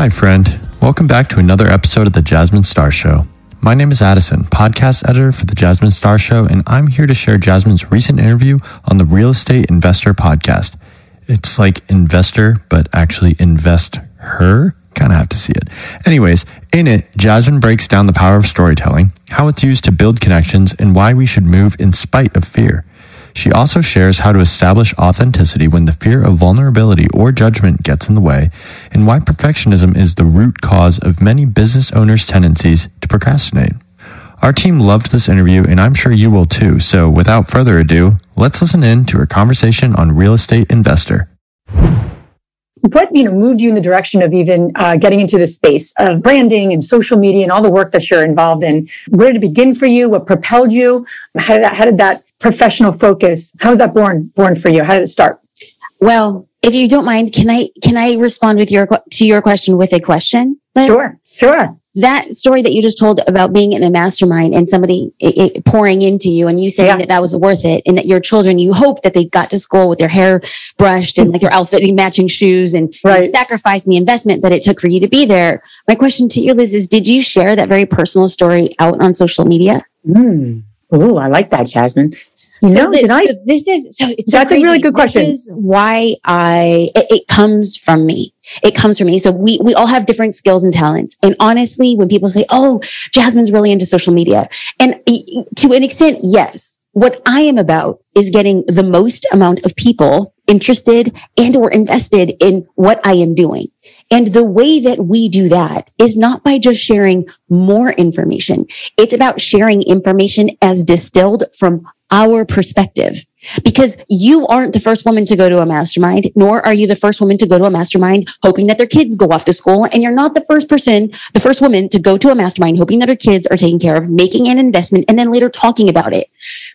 Hi, friend. Welcome back to another episode of the Jasmine Star Show. My name is Addison, podcast editor for the Jasmine Star Show, and I'm here to share Jasmine's recent interview on the Real Estate InvestHER podcast. It's like investor, but actually invest her. Kind of have to see it. Anyways, in it, Jasmine breaks down the power of storytelling, how it's used to build connections, and why we should move in spite of fear. She also shares how to establish authenticity when the fear of vulnerability or judgment gets in the way, and why perfectionism is the root cause of many business owners' tendencies to procrastinate. Our team loved this interview, and I'm sure you will too. So, without further ado, let's listen in to her conversation on real estate InvestHER what you know moved you in the direction of even uh, getting into the space of branding and social media and all the work that you're involved in where did it begin for you what propelled you how did that, how did that professional focus how was that born born for you how did it start well if you don't mind can i can i respond with your to your question with a question Liz? sure sure that story that you just told about being in a mastermind and somebody it, it pouring into you and you saying yeah. that that was worth it and that your children you hope that they got to school with their hair brushed and like their outfit matching shoes and, right. and sacrificing the investment that it took for you to be there my question to you liz is did you share that very personal story out on social media mm. oh i like that jasmine so no, this, I? So this is so. It's That's so a really good question. This is why I. It, it, comes from me. It comes from me. So we we all have different skills and talents. And honestly, when people say, "Oh, Jasmine's really into social media," and to an extent, yes. What I am about is getting the most amount of people interested and or invested in what I am doing. And the way that we do that is not by just sharing more information. It's about sharing information as distilled from our perspective. Because you aren't the first woman to go to a mastermind, nor are you the first woman to go to a mastermind hoping that their kids go off to school. And you're not the first person, the first woman to go to a mastermind hoping that her kids are taken care of, making an investment, and then later talking about it.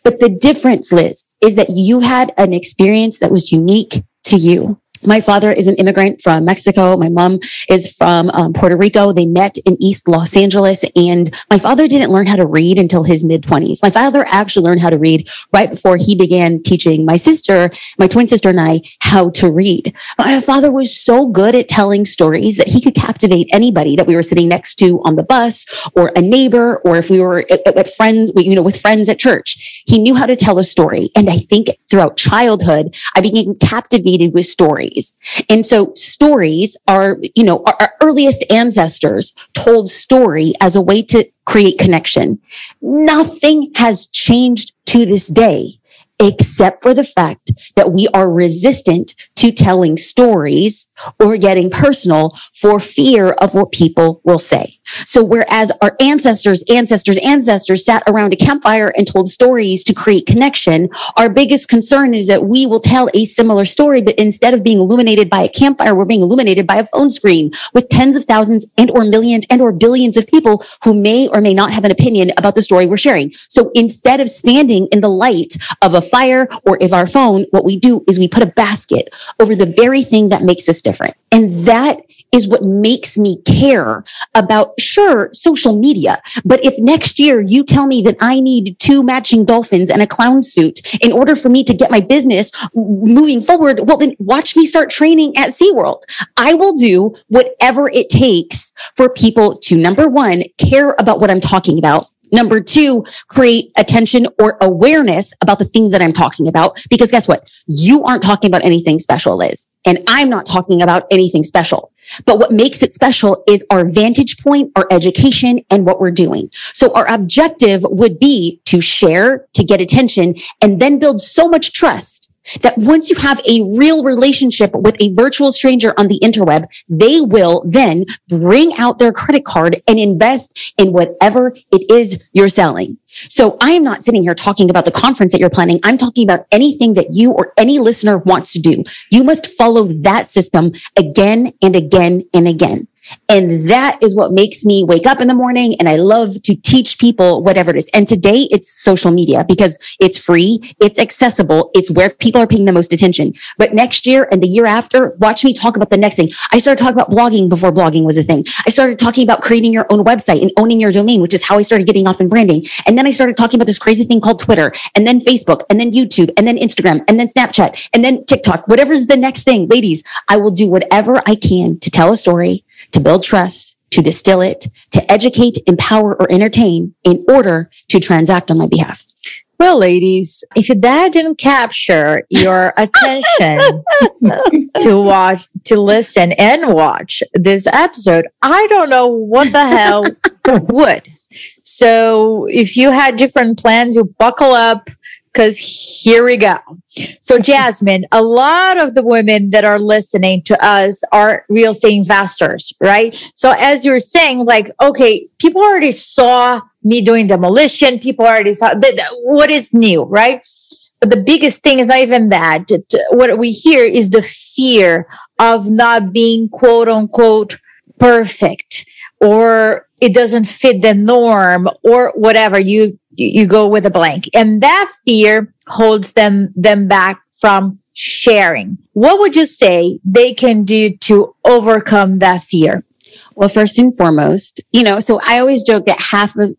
But the difference, Liz, is that you had an experience that was unique to you. My father is an immigrant from Mexico. My mom is from um, Puerto Rico. They met in East Los Angeles, and my father didn't learn how to read until his mid 20s. My father actually learned how to read right before he began teaching my sister, my twin sister, and I how to read. My father was so good at telling stories that he could captivate anybody that we were sitting next to on the bus, or a neighbor, or if we were at, at friends, you know, with friends at church. He knew how to tell a story, and I think throughout childhood, I became captivated with stories stories. And so stories are, you know, our, our earliest ancestors told story as a way to create connection. Nothing has changed to this day except for the fact that we are resistant to telling stories or getting personal for fear of what people will say. So whereas our ancestors, ancestors, ancestors sat around a campfire and told stories to create connection, our biggest concern is that we will tell a similar story, but instead of being illuminated by a campfire, we're being illuminated by a phone screen with tens of thousands and or millions and or billions of people who may or may not have an opinion about the story we're sharing. So instead of standing in the light of a fire or if our phone, what we do is we put a basket over the very thing that makes us different. And that is what makes me care about, sure, social media. But if next year you tell me that I need two matching dolphins and a clown suit in order for me to get my business moving forward, well, then watch me start training at SeaWorld. I will do whatever it takes for people to number one, care about what I'm talking about Number two, create attention or awareness about the thing that I'm talking about. Because guess what? You aren't talking about anything special, Liz. And I'm not talking about anything special. But what makes it special is our vantage point, our education, and what we're doing. So our objective would be to share, to get attention, and then build so much trust that once you have a real relationship with a virtual stranger on the interweb, they will then bring out their credit card and invest in whatever it is you're selling. So I am not sitting here talking about the conference that you're planning. I'm talking about anything that you or any listener wants to do. You must follow that system again and again and again. And that is what makes me wake up in the morning. And I love to teach people whatever it is. And today it's social media because it's free. It's accessible. It's where people are paying the most attention. But next year and the year after, watch me talk about the next thing. I started talking about blogging before blogging was a thing. I started talking about creating your own website and owning your domain, which is how I started getting off in branding. And then I started talking about this crazy thing called Twitter and then Facebook and then YouTube and then Instagram and then Snapchat and then TikTok, whatever's the next thing. Ladies, I will do whatever I can to tell a story to build trust, to distill it, to educate, empower, or entertain in order to transact on my behalf. Well, ladies, if that didn't capture your attention to watch, to listen and watch this episode, I don't know what the hell would. So if you had different plans, you buckle up because here we go. So, Jasmine, a lot of the women that are listening to us are real estate investors, right? So, as you're saying, like, okay, people already saw me doing demolition, people already saw what is new, right? But the biggest thing is not even that. What we hear is the fear of not being quote unquote perfect or it doesn't fit the norm or whatever you you go with a blank and that fear holds them them back from sharing what would you say they can do to overcome that fear well, first and foremost, you know, so I always joke that half of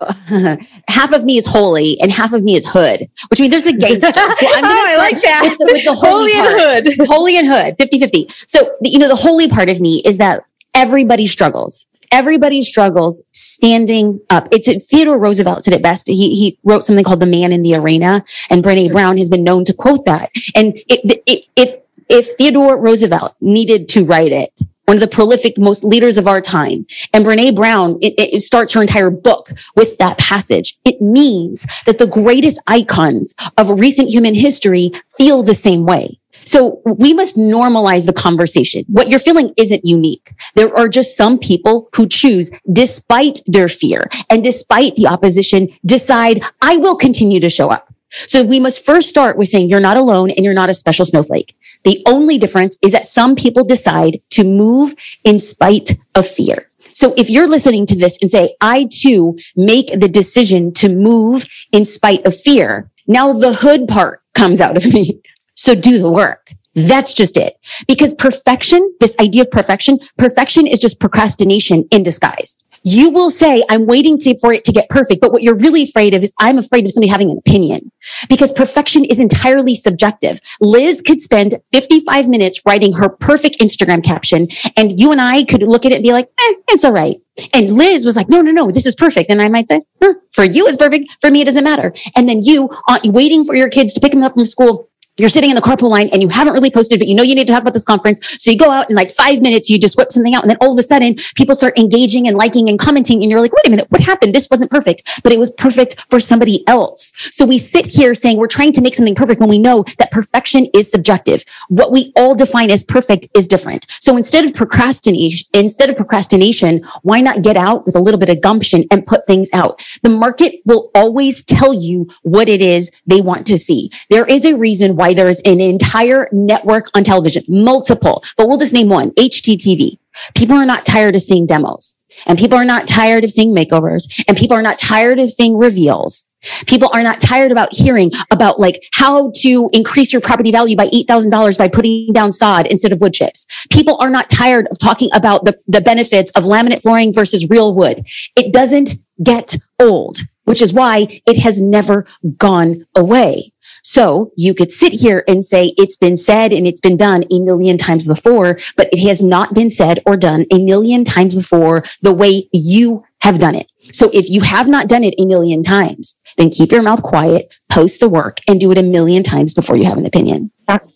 half of me is holy and half of me is hood, which means there's a gangster. So I'm oh, I like that. With the, with the holy, holy and hood. Holy and hood, 50-50. So, you know, the holy part of me is that everybody struggles everybody struggles standing up. It's Theodore Roosevelt said it best. He, he wrote something called The Man in the Arena, and Brene Brown has been known to quote that. And if, if, if Theodore Roosevelt needed to write it, one of the prolific most leaders of our time. And Brene Brown, it, it, starts her entire book with that passage. It means that the greatest icons of recent human history feel the same way. So we must normalize the conversation. What you're feeling isn't unique. There are just some people who choose, despite their fear and despite the opposition, decide, I will continue to show up. So we must first start with saying you're not alone and you're not a special snowflake. The only difference is that some people decide to move in spite of fear. So if you're listening to this and say, I too make the decision to move in spite of fear, now the hood part comes out of me. So do the work. That's just it. Because perfection, this idea of perfection, perfection is just procrastination in disguise. You will say, I'm waiting to, for it to get perfect. But what you're really afraid of is I'm afraid of somebody having an opinion because perfection is entirely subjective. Liz could spend 55 minutes writing her perfect Instagram caption and you and I could look at it and be like, eh, it's all right. And Liz was like, no, no, no, this is perfect. And I might say, huh, for you, it's perfect. For me, it doesn't matter. And then you, uh, waiting for your kids to pick them up from school, you're sitting in the carpool line and you haven't really posted, but you know you need to talk about this conference. So you go out in like five minutes, you just whip something out. And then all of a sudden people start engaging and liking and commenting. And you're like, wait a minute, what happened? This wasn't perfect, but it was perfect for somebody else. So we sit here saying we're trying to make something perfect when we know that perfection is subjective. What we all define as perfect is different. So instead of procrastination, instead of procrastination, why not get out with a little bit of gumption and put things out? The market will always tell you what it is they want to see. There is a reason why why there's an entire network on television, multiple, but we'll just name one, HGTV. People are not tired of seeing demos and people are not tired of seeing makeovers and people are not tired of seeing reveals. People are not tired about hearing about like how to increase your property value by $8,000 by putting down sod instead of wood chips. People are not tired of talking about the, the benefits of laminate flooring versus real wood. It doesn't get old, which is why it has never gone away. So you could sit here and say it's been said and it's been done a million times before, but it has not been said or done a million times before the way you have done it. So if you have not done it a million times, then keep your mouth quiet, post the work and do it a million times before you have an opinion.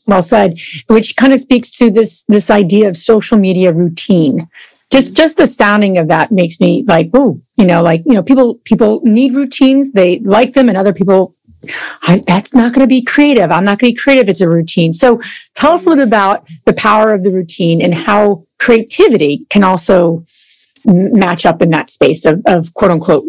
Well said, which kind of speaks to this, this idea of social media routine just just the sounding of that makes me like ooh you know like you know people people need routines they like them and other people I, that's not going to be creative. I'm not going to be creative. It's a routine. So tell us a little bit about the power of the routine and how creativity can also match up in that space of, of quote unquote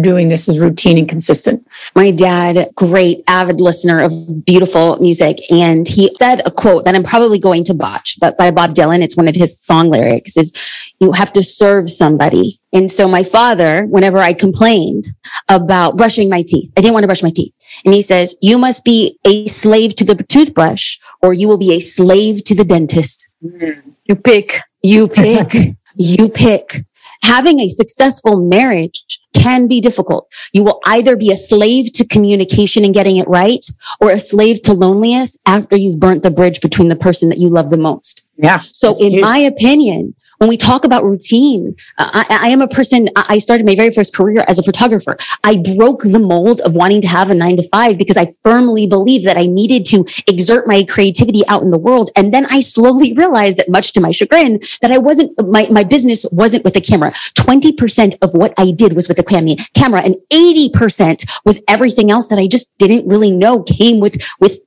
doing this as routine and consistent. My dad, great avid listener of beautiful music. And he said a quote that I'm probably going to botch, but by Bob Dylan, it's one of his song lyrics is you have to serve somebody. And so my father, whenever I complained about brushing my teeth, I didn't want to brush my teeth. And he says, you must be a slave to the toothbrush or you will be a slave to the dentist. Mm. You pick. You pick. you pick. Having a successful marriage can be difficult. You will either be a slave to communication and getting it right or a slave to loneliness after you've burnt the bridge between the person that you love the most. Yeah. So in huge. my opinion, when we talk about routine, uh, I, I am a person, I started my very first career as a photographer. I broke the mold of wanting to have a nine to five because I firmly believed that I needed to exert my creativity out in the world. And then I slowly realized that much to my chagrin, that I wasn't, my, my business wasn't with a camera. 20% of what I did was with a camera and 80% was everything else that I just didn't really know came with, with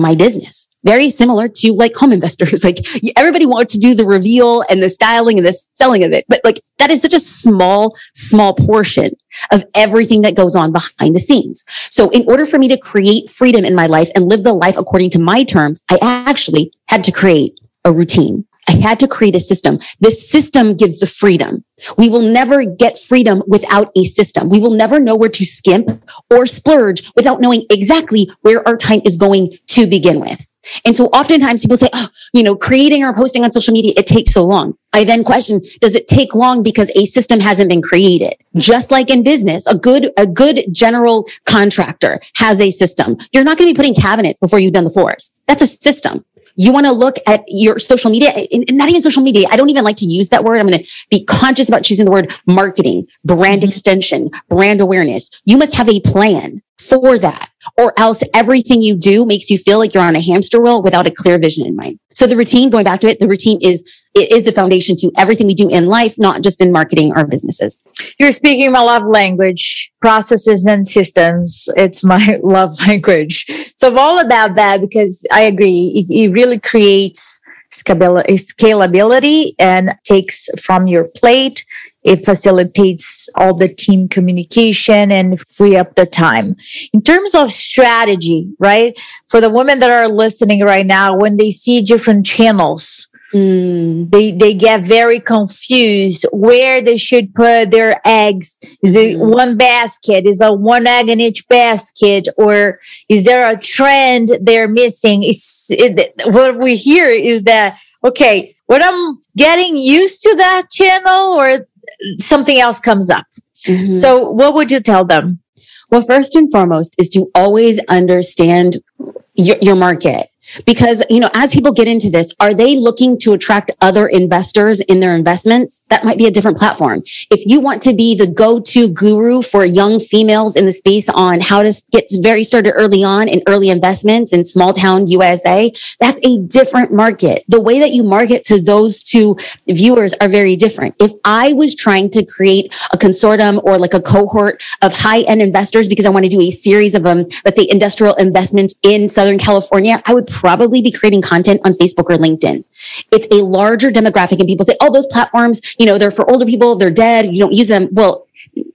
my business. Very similar to like home investors. Like everybody wants to do the reveal and the styling and the selling of it. But like that is such a small, small portion of everything that goes on behind the scenes. So in order for me to create freedom in my life and live the life according to my terms, I actually had to create a routine. I had to create a system. This system gives the freedom. We will never get freedom without a system. We will never know where to skimp or splurge without knowing exactly where our time is going to begin with. And so oftentimes people say, oh, you know, creating or posting on social media, it takes so long. I then question, does it take long because a system hasn't been created? Just like in business, a good, a good general contractor has a system. You're not going to be putting cabinets before you've done the floors. That's a system. You want to look at your social media, and not even social media. I don't even like to use that word. I'm going to be conscious about choosing the word marketing, brand mm-hmm. extension, brand awareness. You must have a plan for that or else everything you do makes you feel like you're on a hamster wheel without a clear vision in mind. So the routine, going back to it, the routine is, it is the foundation to everything we do in life, not just in marketing or businesses. You're speaking my love language, processes and systems. It's my love language. So I'm all about that because I agree. It, it really creates scalability and takes from your plate it facilitates all the team communication and free up the time. In terms of strategy, right? For the women that are listening right now, when they see different channels, mm. they, they get very confused where they should put their eggs. Is it mm. one basket? Is a one egg in each basket? Or is there a trend they're missing? It's, it, what we hear is that, okay, what I'm getting used to that channel or something else comes up. Mm-hmm. So, what would you tell them? Well, first and foremost is to always understand your, your market because you know as people get into this are they looking to attract other investors in their investments? That might be a different platform. If you want to be the go-to guru for young females in the space on how to get very started early on in early investments in small town usa that's a different market. The way that you market to those two viewers are very different. If i was trying to create a consortium or like a cohort of high-end investors because i want to do a series of um let's say industrial investments in southern california i would probably be creating content on Facebook or LinkedIn. It's a larger demographic and people say, oh, those platforms, you know, they're for older people, they're dead, you don't use them. Well,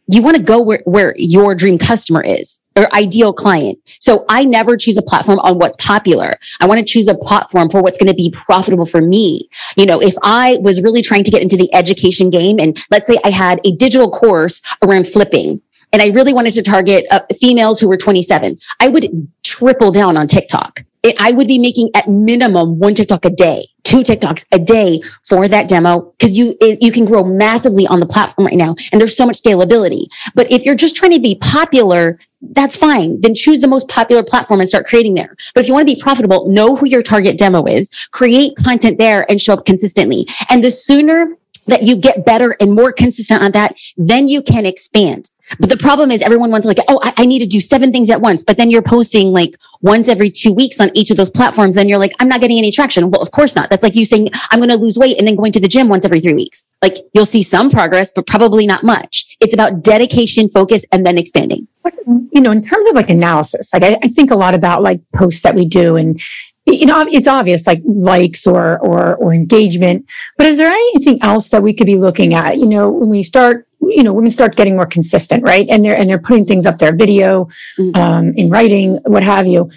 you want to go where, where your dream customer is or ideal client. So I never choose a platform on what's popular. I want to choose a platform for what's going to be profitable for me. You know, if I was really trying to get into the education game and let's say I had a digital course around flipping, and I really wanted to target uh, females who were 27, I would triple down on TikTok it, I would be making at minimum one TikTok a day, two TikToks a day for that demo because you you can grow massively on the platform right now, and there's so much scalability. But if you're just trying to be popular, that's fine. Then choose the most popular platform and start creating there. But if you want to be profitable, know who your target demo is, create content there, and show up consistently. And the sooner that you get better and more consistent on that, then you can expand. But the problem is everyone wants like, oh, I, I, need to do seven things at once. But then you're posting like once every two weeks on each of those platforms. Then you're like, I'm not getting any traction. Well, of course not. That's like you saying, I'm going to lose weight and then going to the gym once every three weeks. Like you'll see some progress, but probably not much. It's about dedication, focus, and then expanding. You know, in terms of like analysis, like I, I think a lot about like posts that we do and you know it's obvious like likes or or or engagement but is there anything else that we could be looking at you know when we start you know women start getting more consistent right? And they're and they're putting things up there video mm-hmm. um, in writing what have you.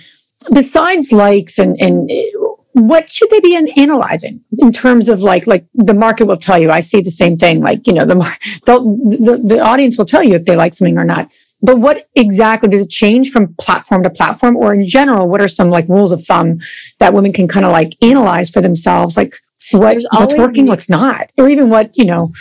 Besides likes and and what should they be analyzing in terms of like like the market will tell you i see the same thing like you know the the, the audience will tell you if they like something or not. But what exactly does it change from platform to platform? Or in general what are some like rules of thumb that women can kind of like analyze for themselves? Like what, what's working what's not? Or even what you know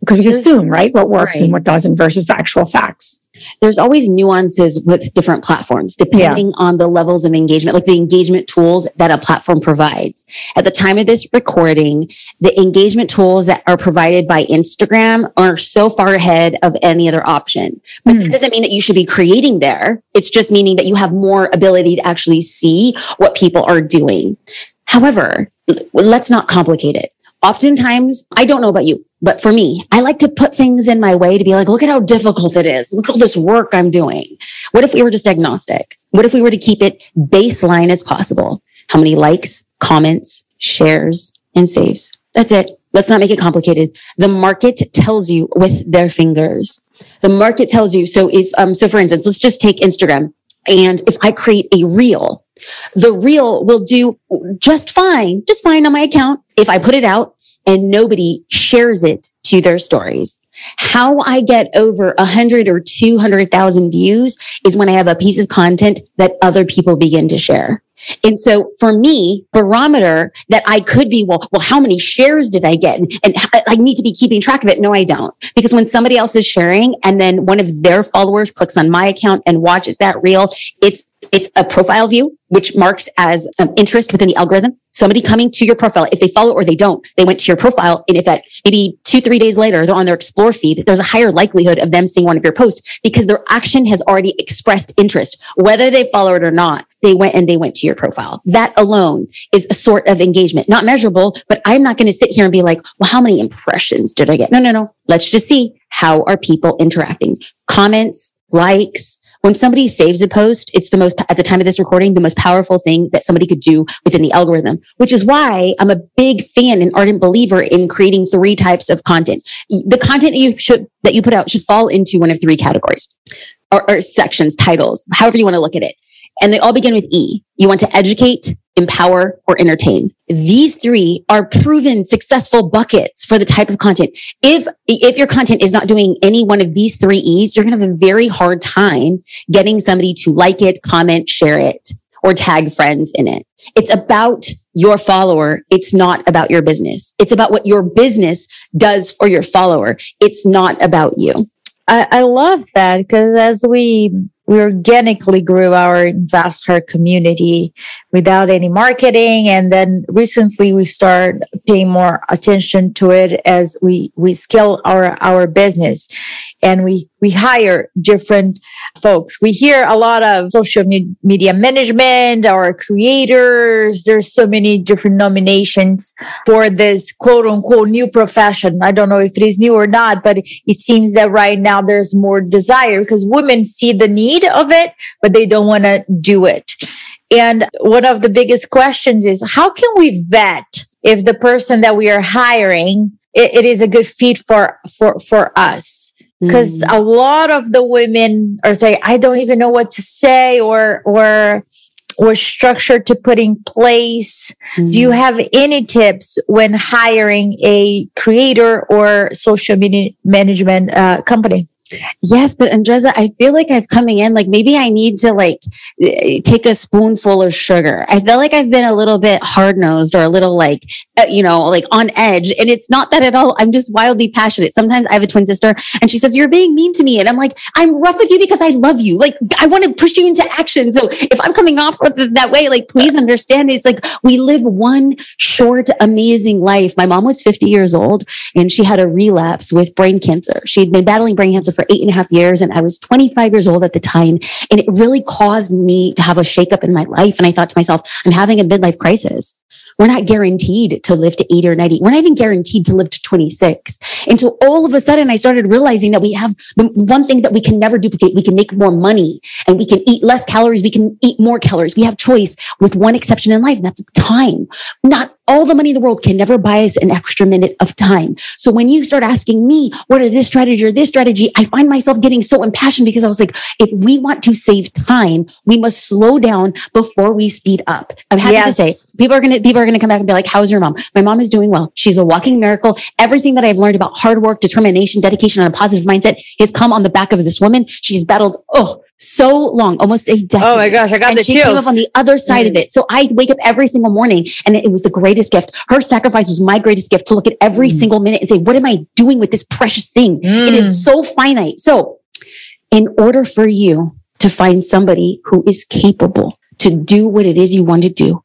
because we assume, right, what works right. and what doesn't versus the actual facts. there's always nuances with different platforms depending yeah. on the levels of engagement, like the engagement tools that a platform provides. At the time of this recording, the engagement tools that are provided by Instagram are so far ahead of any other option. But mm. that doesn't mean that you should be creating there. It's just meaning that you have more ability to actually see what people are doing. However, let's not complicate it. Oftentimes, I don't know about you, but for me, I like to put things in my way to be like, look at how difficult it is. Look at all this work I'm doing. What if we were just agnostic? What if we were to keep it baseline as possible? How many likes, comments, shares, and saves? That's it. Let's not make it complicated. The market tells you with their fingers. The market tells you. So if, um, so for instance, let's just take Instagram. And if I create a reel, the reel will do just fine, just fine on my account. If I put it out and nobody shares it to their stories. How I get over a hundred or 200,000 views is when I have a piece of content that other people begin to share. And so for me, barometer that I could be, well, well, how many shares did I get? And, I need to be keeping track of it. No, I don't. Because when somebody else is sharing and then one of their followers clicks on my account and watches that reel, it's it's a profile view, which marks as um, interest within the algorithm. Somebody coming to your profile, if they follow or they don't, they went to your profile. And if at maybe two, three days later, they're on their explore feed, there's a higher likelihood of them seeing one of your posts because their action has already expressed interest. Whether they follow it or not, they went and they went to your profile. That alone is a sort of engagement, not measurable, but I'm not going to sit here and be like, well, how many impressions did I get? No, no, no. Let's just see how are people interacting? Comments, likes, when somebody saves a post, it's the most, at the time of this recording, the most powerful thing that somebody could do within the algorithm, which is why I'm a big fan and ardent believer in creating three types of content. The content that you should, that you put out should fall into one of three categories or, or sections, titles, however you want to look at it. And they all begin with E. You want to educate, empower, or entertain. These three are proven successful buckets for the type of content. If, if your content is not doing any one of these three E's, you're going to have a very hard time getting somebody to like it, comment, share it, or tag friends in it. It's about your follower. It's not about your business. It's about what your business does for your follower. It's not about you. I, I love that because as we we organically grew our investor community without any marketing. And then recently we started paying more attention to it as we we scale our our business and we we hire different folks. We hear a lot of social media management or creators. There's so many different nominations for this quote unquote new profession. I don't know if it is new or not but it seems that right now there's more desire because women see the need of it but they don't want to do it. And one of the biggest questions is how can we vet if the person that we are hiring it, it is a good fit for for for us because mm. a lot of the women are saying i don't even know what to say or or or structure to put in place mm. do you mm. have any tips when hiring a creator or social media management uh, company Yes, but Andresa, I feel like I've coming in, like maybe I need to like take a spoonful of sugar. I feel like I've been a little bit hard nosed or a little like, uh, you know, like on edge. And it's not that at all. I'm just wildly passionate. Sometimes I have a twin sister and she says, you're being mean to me. And I'm like, I'm rough with you because I love you. Like I want to push you into action. So if I'm coming off that way, like please understand it's like we live one short, amazing life. My mom was 50 years old and she had a relapse with brain cancer. She'd been battling brain cancer for eight and a half years and I was 25 years old at the time. And it really caused me to have a shakeup in my life. And I thought to myself, I'm having a midlife crisis. We're not guaranteed to live to 80 or 90. We're not even guaranteed to live to 26. Until all of a sudden I started realizing that we have the one thing that we can never duplicate. We can make more money and we can eat less calories. We can eat more calories. We have choice with one exception in life, and that's time. Not all the money in the world can never buy us an extra minute of time. So when you start asking me, what are this strategy or this strategy? I find myself getting so impassioned because I was like, if we want to save time, we must slow down before we speed up. I'm happy yes. to say people are going to, people are going to come back and be like, how's your mom? My mom is doing well. She's a walking miracle. Everything that I've learned about hard work, determination, dedication, and a positive mindset has come on the back of this woman. She's battled, oh, so long, almost a decade. Oh my gosh, I got and the she chills. came up on the other side mm. of it. So I wake up every single morning and it was the greatest gift. Her sacrifice was my greatest gift to look at every mm. single minute and say, what am I doing with this precious thing? Mm. It is mm. so finite. So in order for you to find somebody who is capable to do what it is you want to do,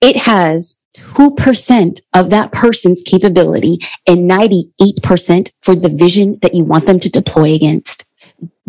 it has 2% of that person's capability and 98% for the vision that you want them to deploy against.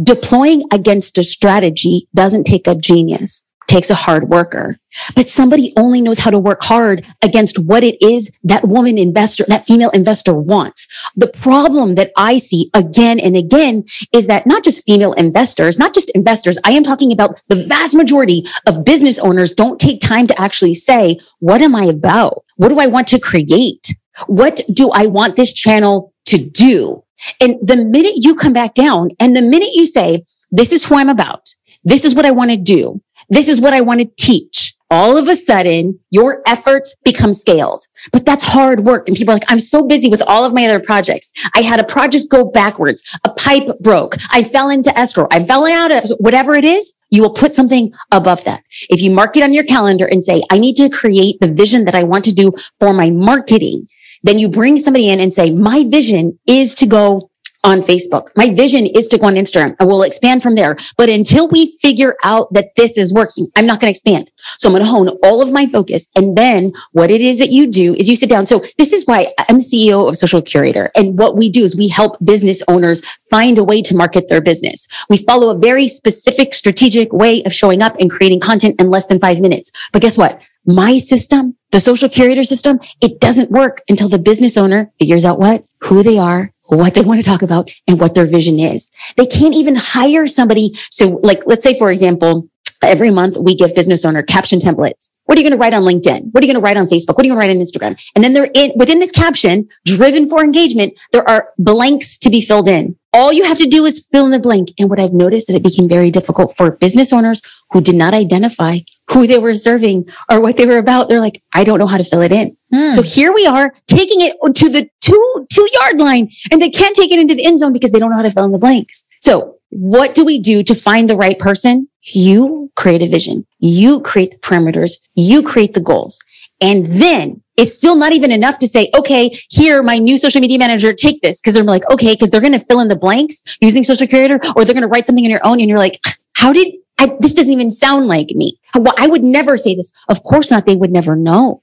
Deploying against a strategy doesn't take a genius takes a hard worker. But somebody only knows how to work hard against what it is that woman investor, that female investor wants. The problem that I see again and again is that not just female investors, not just investors, I am talking about the vast majority of business owners don't take time to actually say, what am I about? What do I want to create? What do I want this channel to do? And the minute you come back down and the minute you say, this is who I'm about, this is what I want to do, this is what I want to teach. All of a sudden, your efforts become scaled. But that's hard work. And people are like, I'm so busy with all of my other projects. I had a project go backwards. A pipe broke. I fell into escrow. I fell out of whatever it is. You will put something above that. If you mark it on your calendar and say, I need to create the vision that I want to do for my marketing, then you bring somebody in and say, my vision is to go on Facebook. My vision is to go on Instagram and we'll expand from there. But until we figure out that this is working, I'm not going to expand. So I'm going to hone all of my focus. And then what it is that you do is you sit down. So this is why I'm CEO of Social Curator. And what we do is we help business owners find a way to market their business. We follow a very specific strategic way of showing up and creating content in less than five minutes. But guess what? My system, the social curator system, it doesn't work until the business owner figures out what, who they are, what they want to talk about and what their vision is. They can't even hire somebody. So like, let's say, for example, every month we give business owner caption templates. What are you going to write on LinkedIn? What are you going to write on Facebook? What are you going to write on Instagram? And then they're in within this caption, driven for engagement, there are blanks to be filled in. All you have to do is fill in the blank. And what I've noticed that it became very difficult for business owners who did not identify who they were serving or what they were about. They're like, I don't know how to fill it in. Hmm. So here we are taking it to the two, two yard line and they can't take it into the end zone because they don't know how to fill in the blanks. So what do we do to find the right person? You create a vision. You create the parameters. You create the goals. And then it's still not even enough to say, okay, here, my new social media manager, take this. Cause they're like, okay, cause they're going to fill in the blanks using social curator or they're going to write something on your own. And you're like, how did I, this doesn't even sound like me. I would never say this. Of course not. They would never know.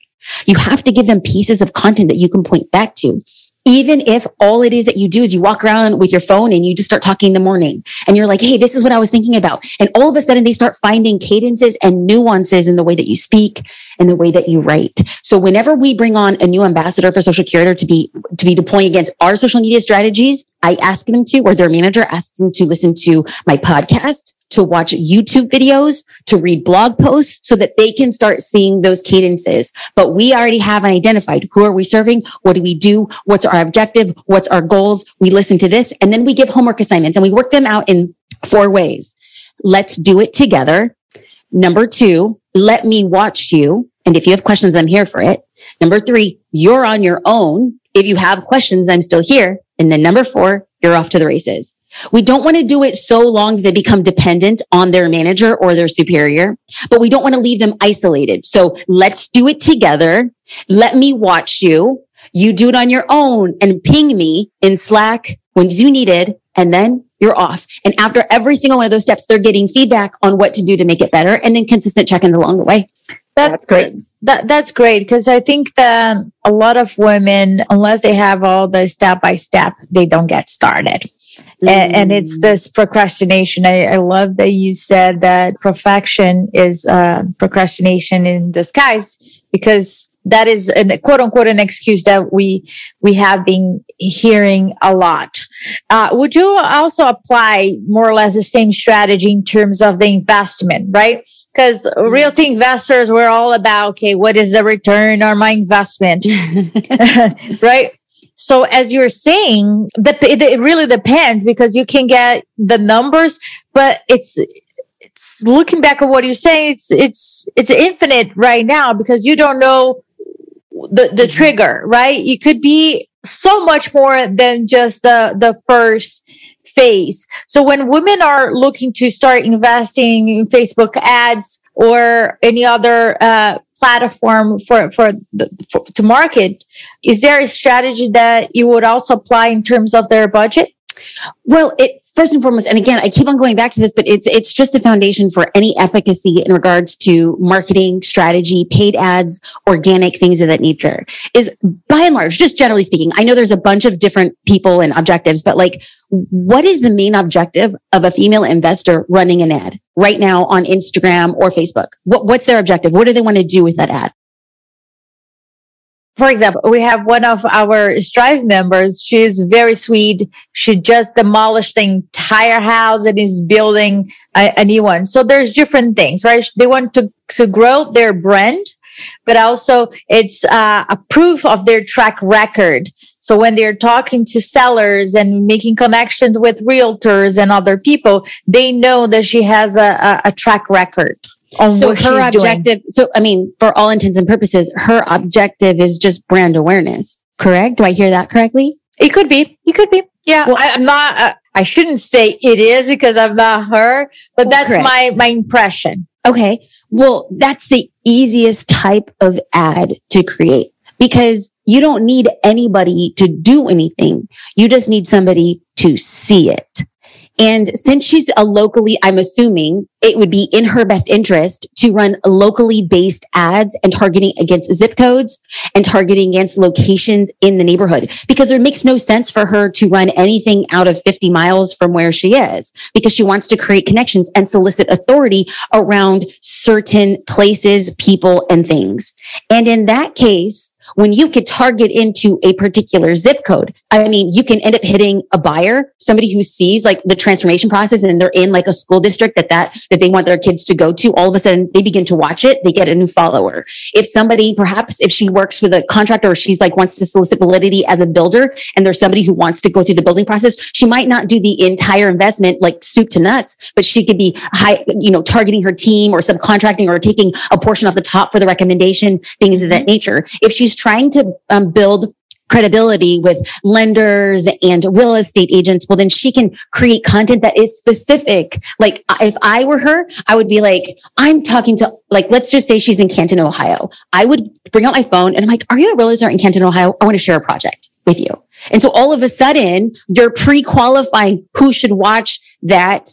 You have to give them pieces of content that you can point back to. Even if all it is that you do is you walk around with your phone and you just start talking in the morning and you're like, Hey, this is what I was thinking about. And all of a sudden they start finding cadences and nuances in the way that you speak and the way that you write. So whenever we bring on a new ambassador for social curator to be, to be deploying against our social media strategies, I ask them to, or their manager asks them to listen to my podcast to watch YouTube videos, to read blog posts so that they can start seeing those cadences. But we already have identified who are we serving? What do we do? What's our objective? What's our goals? We listen to this and then we give homework assignments and we work them out in four ways. Let's do it together. Number two, let me watch you. And if you have questions, I'm here for it. Number three, you're on your own. If you have questions, I'm still here. And then number four, you're off to the races. We don't want to do it so long that they become dependent on their manager or their superior, but we don't want to leave them isolated. So let's do it together. Let me watch you. You do it on your own and ping me in Slack when you need it. And then you're off. And after every single one of those steps, they're getting feedback on what to do to make it better and then consistent check-ins along the way. That, that's great. That that's great because I think that a lot of women, unless they have all the step by step, they don't get started. Mm. And, and, it's mm. this procrastination. I, I, love that you said that perfection is uh, procrastination in disguise because that is a quote unquote an excuse that we we have been hearing a lot. Uh, would you also apply more or less the same strategy in terms of the investment, right? Because mm. real estate investors, we're all about okay, what is the return on my investment, right? So as you're saying, the, it, really depends because you can get the numbers, but it's it's looking back at what you're saying. It's it's it's infinite right now because you don't know the the mm-hmm. trigger, right? It could be so much more than just the the first phase. So when women are looking to start investing in Facebook ads or any other uh, platform for for, the, for, to market is there a strategy that you would also apply in terms of their budget Well, it first and foremost, and again, I keep on going back to this, but it's it's just the foundation for any efficacy in regards to marketing strategy, paid ads, organic things of that nature. Is by and large, just generally speaking, I know there's a bunch of different people and objectives, but like, what is the main objective of a female investor running an ad right now on Instagram or Facebook? What, what's their objective? What do they want to do with that ad? For example, we have one of our Strive members. She's very sweet. She just demolished the entire house and is building a, a, new one. So there's different things, right? They want to, to grow their brand, but also it's uh, a proof of their track record. So when they're talking to sellers and making connections with realtors and other people, they know that she has a, a, a track record on so her objective doing. so i mean for all intents and purposes her objective is just brand awareness correct? Do i hear that correctly? It could be. It could be. Yeah well, I, am not uh, i shouldn't say it is because i'm not her but well, that's correct. my my impression. Okay. Well that's the easiest type of ad to create because you don't need anybody to do anything. You just need somebody to see it and since she's a locally, I'm assuming it would be in her best interest to run locally based ads and targeting against zip codes and targeting against locations in the neighborhood because it makes no sense for her to run anything out of 50 miles from where she is because she wants to create connections and solicit authority around certain places, people, and things. And in that case, when you could target into a particular zip code. I mean, you can end up hitting a buyer, somebody who sees like the transformation process and they're in like a school district that that, that they want their kids to go to. All of a sudden they begin to watch it. They get a new follower. If somebody, perhaps if she works with a contractor or she's like wants to solicit validity as a builder and there's somebody who wants to go through the building process, she might not do the entire investment like soup to nuts, but she could be high, you know, targeting her team or subcontracting or taking a portion off the top for the recommendation, things of that nature. If she's trying to um, build credibility with lenders and real estate agents, well, then she can create content that is specific. Like if I were her, I would be like, I'm talking to, like, let's just say she's in Canton, Ohio. I would bring out my phone and I'm like, are you a realtor in Canton, Ohio? I want to share a project with you. And so all of a sudden you're pre-qualifying who should watch that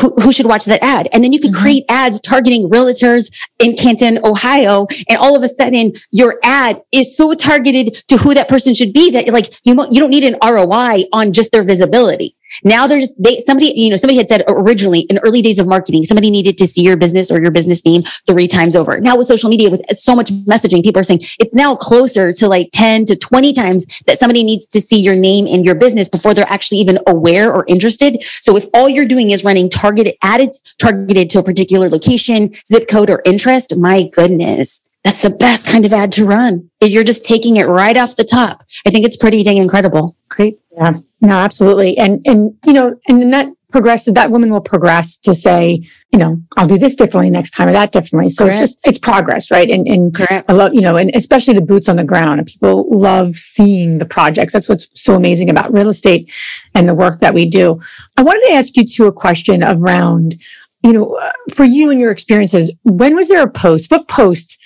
who, who, should watch that ad. And then you could mm-hmm. create ads targeting realtors in Canton, Ohio. And all of a sudden your ad is so targeted to who that person should be that like, you, you don't need an ROI on just their visibility. Now there's they somebody you know somebody had said originally in early days of marketing somebody needed to see your business or your business name three times over. Now with social media with so much messaging people are saying it's now closer to like 10 to 20 times that somebody needs to see your name and your business before they're actually even aware or interested. So if all you're doing is running targeted ads targeted to a particular location, zip code or interest, my goodness, that's the best kind of ad to run. You're just taking it right off the top. I think it's pretty dang incredible. Great. Yeah. No, absolutely. And, and, you know, and then that progresses, that woman will progress to say, you know, I'll do this differently next time or that differently. So Correct. it's just, it's progress, right? And, and Correct. I love, you know, and especially the boots on the ground and people love seeing the projects. That's what's so amazing about real estate and the work that we do. I wanted to ask you too a question around, you know, uh, for you and your experiences, when was there a post? What post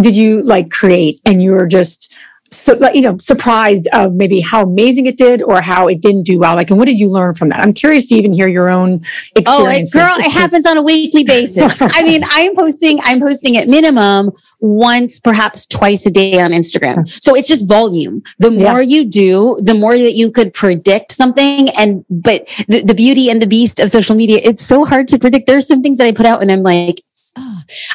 did you like create and you were just so you know surprised of maybe how amazing it did or how it didn't do well. Like and what did you learn from that? I'm curious to even hear your own experience oh girl it happens on a weekly basis. I mean i'm posting i'm posting at minimum once perhaps twice a day on instagram. So it's just volume. The more yeah. you do the more that you could predict something and but the, the beauty and the beast of social media it's so hard to predict. There's some things that i put out and i'm like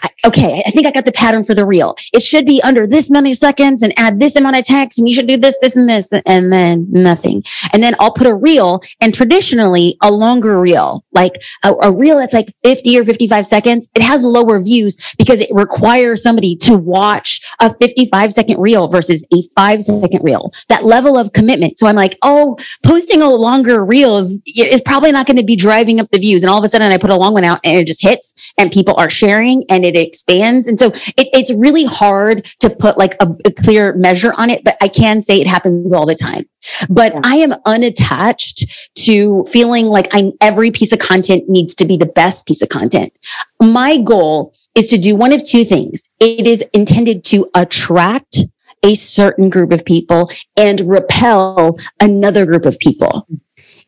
I, okay, I think I got the pattern for the reel. It should be under this many seconds and add this amount of text and you should do this, this and this and then nothing. And then I'll put a reel and traditionally a longer reel, like a, a reel that's like 50 or 55 seconds. It has lower views because it requires somebody to watch a 55 second reel versus a five second reel. That level of commitment. So I'm like, oh, posting a longer reel is, is probably not going to be driving up the views. And all of a sudden I put a long one out and it just hits and people are sharing and it expands. And so it, it's really hard to put like a, a, clear measure on it, but I can say it happens all the time. But yeah. I am unattached to feeling like I'm every piece of content needs to be the best piece of content. My goal is to do one of two things. It is intended to attract a certain group of people and repel another group of people.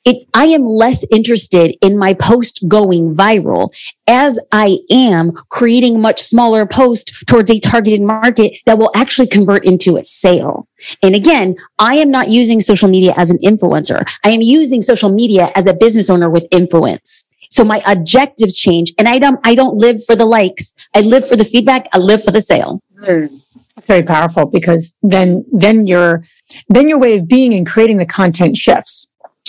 It's, I am less interested in my post going viral as I am creating much smaller post towards a targeted market that will actually convert into a sale. And again, I am not using social media as an influencer. I am using social media as a business owner with influence. So my objectives change and I don't, I don't live for the likes. I live for the feedback. I live for the sale. Mm. Very powerful because then, then your, then your way of being and creating the content shifts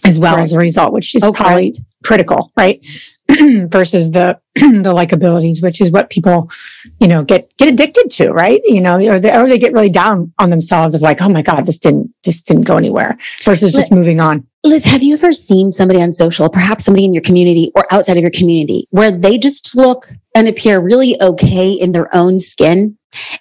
as well as a result, which is oh, probably critical, right? versus the the likabilities, which is what people, you know, get get addicted to, right? You know, or they, or they get really down on themselves of like, oh my god, this didn't this didn't go anywhere, versus just moving on. Liz, have you ever seen somebody on social, perhaps somebody in your community or outside of your community, where they just look and appear really okay in their own skin?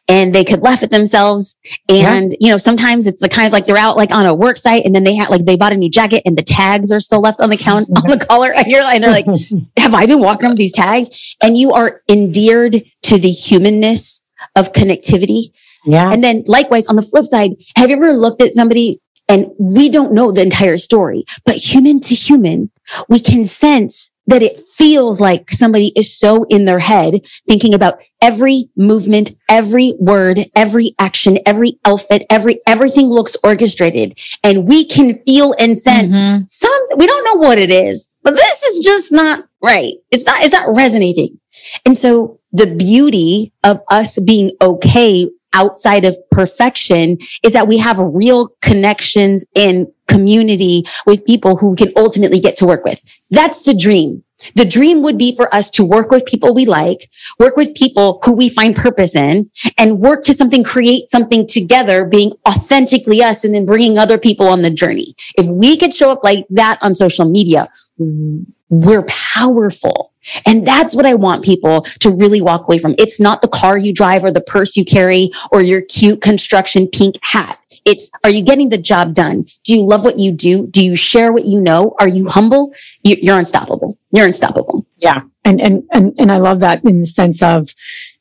and they could laugh at themselves. And, yeah. you know, sometimes it's the kind of like they're out like on a work site and then they had like they bought a new jacket and the tags are still left on the count on the collar. And you're and they're like, have I been walking with these tags? And you are endeared to the humanness of connectivity. Yeah. And then likewise on the flip side, have you ever looked at somebody and we don't know the entire story, but human to human, we can sense that it feels like somebody is so in their head thinking about every movement, every word, every action, every outfit, every, everything looks orchestrated and we can feel and sense mm-hmm. some, we don't know what it is, but this is just not right. It's not, it's not resonating. And so the beauty of us being okay outside of perfection is that we have real connections in community with people who can ultimately get to work with. That's the dream. The dream would be for us to work with people we like, work with people who we find purpose in and work to something, create something together, being authentically us and then bringing other people on the journey. If we could show up like that on social media, we're powerful. And that's what I want people to really walk away from. It's not the car you drive or the purse you carry or your cute construction pink hat. It's, are you getting the job done? Do you love what you do? Do you share what you know? Are you humble? You're unstoppable. You're unstoppable. Yeah. And, and, and, and I love that in the sense of,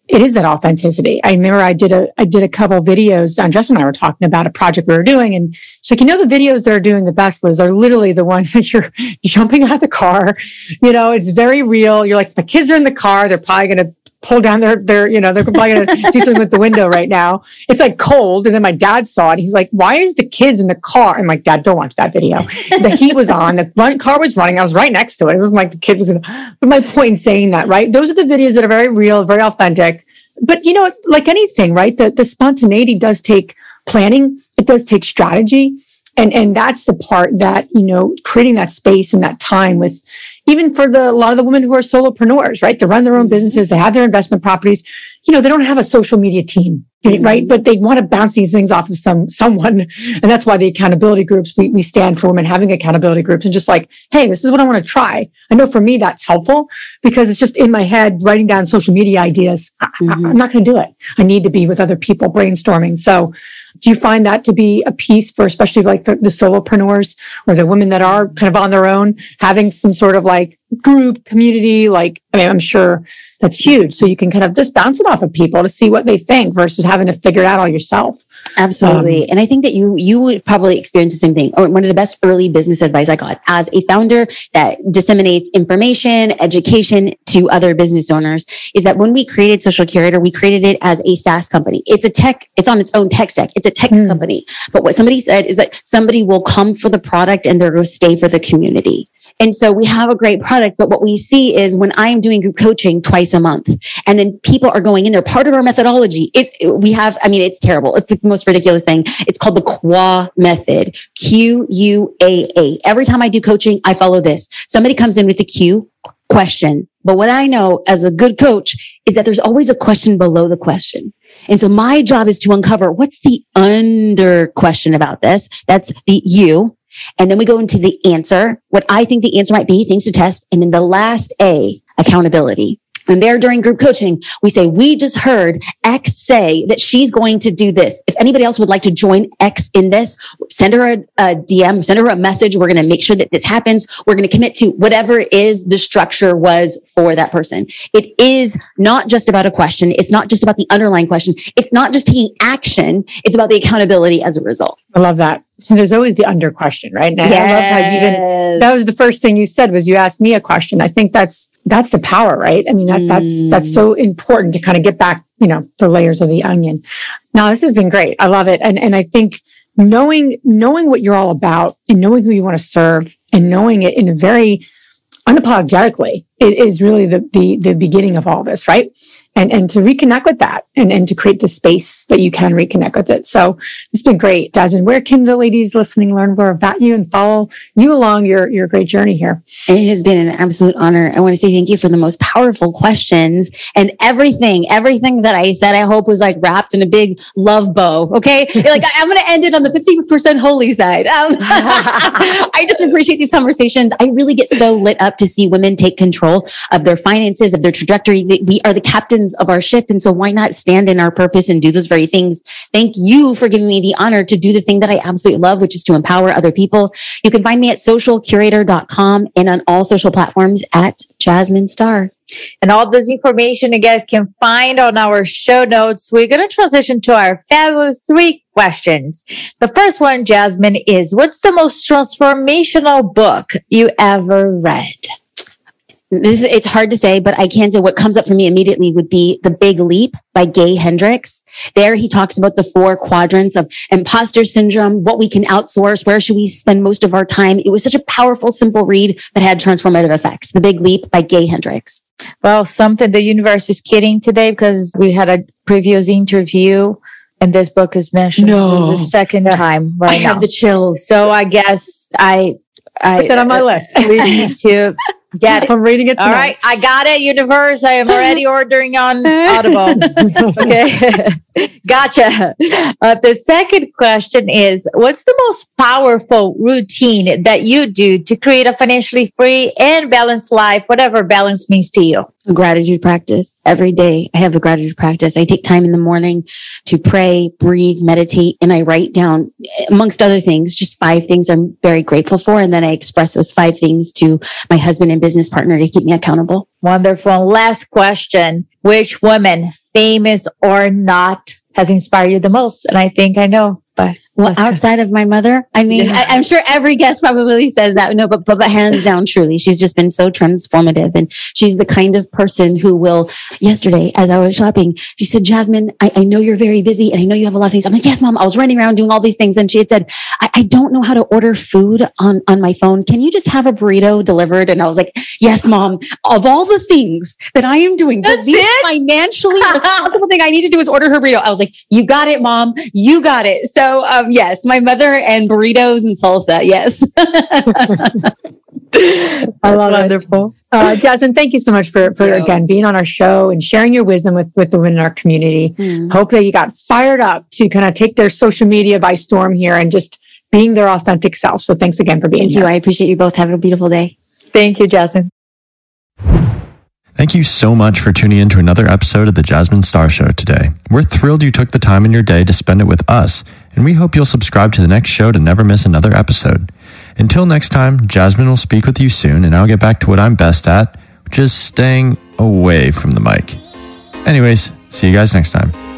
it is that authenticity. I remember I did a I did a couple videos. And Justin and I were talking about a project we were doing, and so like, you know the videos that are doing the best, Liz, are literally the ones that you're jumping out of the car. You know, it's very real. You're like the kids are in the car. They're probably going to pull down their their you know they're probably going to do something with the window right now. It's like cold, and then my dad saw it. He's like, "Why is the kids in the car?" I'm like, "Dad, don't watch that video. The heat was on. The run, car was running. I was right next to it. It wasn't like the kid was in." But my point in saying that, right? Those are the videos that are very real, very authentic. But you know, like anything, right? The the spontaneity does take planning. It does take strategy and and that's the part that you know creating that space and that time with even for the a lot of the women who are solopreneurs right they run their own mm-hmm. businesses they have their investment properties you know they don't have a social media team mm-hmm. right? But they want to bounce these things off of some someone. And that's why the accountability groups we, we stand for women having accountability groups and just like hey this is what i want to try. I know for me that's helpful because it's just in my head writing down social media ideas. Mm-hmm. I, i'm not going to do it. I need to be with other people brainstorming. So do you find that to be a piece for especially like the, the solopreneurs or the women that are kind of on their own, having some sort of like group community? Like, I mean, I'm sure that's huge. So you can kind of just bounce it off of people to see what they think versus having to figure it out all yourself. Absolutely. Um, and I think that you you would probably experience the same thing. Or one of the best early business advice I got as a founder that disseminates information, education to other business owners is that when we created Social Curator, we created it as a SaaS company. It's a tech, it's on its own tech stack. It's a tech mm. company. But what somebody said is that somebody will come for the product and they're going to stay for the community. And so we have a great product, but what we see is when I am doing group coaching twice a month and then people are going in there, part of our methodology is we have, I mean, it's terrible. It's the most ridiculous thing. It's called the QUA method, Q U A A. Every time I do coaching, I follow this. Somebody comes in with a Q question. But what I know as a good coach is that there's always a question below the question. And so my job is to uncover what's the under question about this. That's the you. And then we go into the answer, what I think the answer might be, things to test. And then the last A, accountability. And there during group coaching, we say, we just heard X say that she's going to do this. If anybody else would like to join X in this, send her a, a DM, send her a message. We're going to make sure that this happens. We're going to commit to whatever is the structure was for that person. It is not just about a question. It's not just about the underlying question. It's not just taking action. It's about the accountability as a result. I love that. And there's always the under question, right? And I love how even that was the first thing you said was you asked me a question. I think that's that's the power, right? I mean, that, mm. that's that's so important to kind of get back, you know, the layers of the onion. Now, this has been great. I love it, and and I think knowing knowing what you're all about and knowing who you want to serve and knowing it in a very unapologetically it is really the, the the beginning of all this right and and to reconnect with that and and to create the space that you can reconnect with it. So it's been great, Jasmine. Where can the ladies listening learn more about you and follow you along your your great journey here? It has been an absolute honor. I want to say thank you for the most powerful questions and everything, everything that I said. I hope was like wrapped in a big love bow. Okay, like I, am going to end it on the 50% holy side. Um, I just appreciate these conversations. I really get so lit up to see women take control of their finances, of their trajectory. We are the captains captains of our ship. And so why not stand in our purpose and do those very things? Thank you for giving me the honor to do the thing that I absolutely love, which is to empower other people. You can find me at socialcurator.com and on all social platforms at Jasmine Star. And all this information you guys can find on our show notes. We're going to transition to our fabulous three questions. The first one, Jasmine, is what's the most transformational book you ever read? This it's hard to say, but I can say what comes up for me immediately would be The Big Leap by Gay Hendricks. There he talks about the four quadrants of imposter syndrome, what we can outsource, where should we spend most of our time. It was such a powerful, simple read that had transformative effects. The Big Leap by Gay Hendricks. Well, something the universe is kidding today because we had a previous interview and this book is mentioned no. the second time right I now. have the chills. So I guess I I put that on my list. we need to Get it. I'm reading it. Tonight. All right. I got it. Universe. I am already ordering on Audible. okay. gotcha. Uh, the second question is What's the most powerful routine that you do to create a financially free and balanced life, whatever balance means to you? gratitude practice every day. I have a gratitude practice. I take time in the morning to pray, breathe, meditate, and I write down, amongst other things, just five things I'm very grateful for. And then I express those five things to my husband and business partner to keep me accountable. Wonderful. Last question. Which woman, famous or not, has inspired you the most? And I think I know, but well, outside of my mother, I mean, yeah. I, am sure every guest probably says that. No, but, but but hands down, truly, she's just been so transformative, and she's the kind of person who will. Yesterday, as I was shopping, she said, "Jasmine, I, I know you're very busy, and I know you have a lot of things." I'm like, "Yes, mom." I was running around doing all these things, and she had said, I, I don't know how to order food on on my phone. Can you just have a burrito delivered?" And I was like, "Yes, mom." Of all the things that I am doing, the least financially responsible thing I need to do is order her burrito. I was like, "You got it, mom. You got it." So. Um, um, yes, my mother and burritos and salsa. Yes. I love wonderful. Uh, Jasmine, thank you so much for, for again being on our show and sharing your wisdom with, with the women in our community. Mm. Hope that you got fired up to kind of take their social media by storm here and just being their authentic self. So thanks again for being thank here. Thank you. I appreciate you both. Have a beautiful day. Thank you, Jasmine. Thank you so much for tuning in to another episode of the Jasmine Star Show today. We're thrilled you took the time in your day to spend it with us and we hope you'll subscribe to the next show to never miss another episode. Until next time, Jasmine will speak with you soon, and I'll get back to what I'm best at, which is staying away from the mic. Anyways, see you guys next time.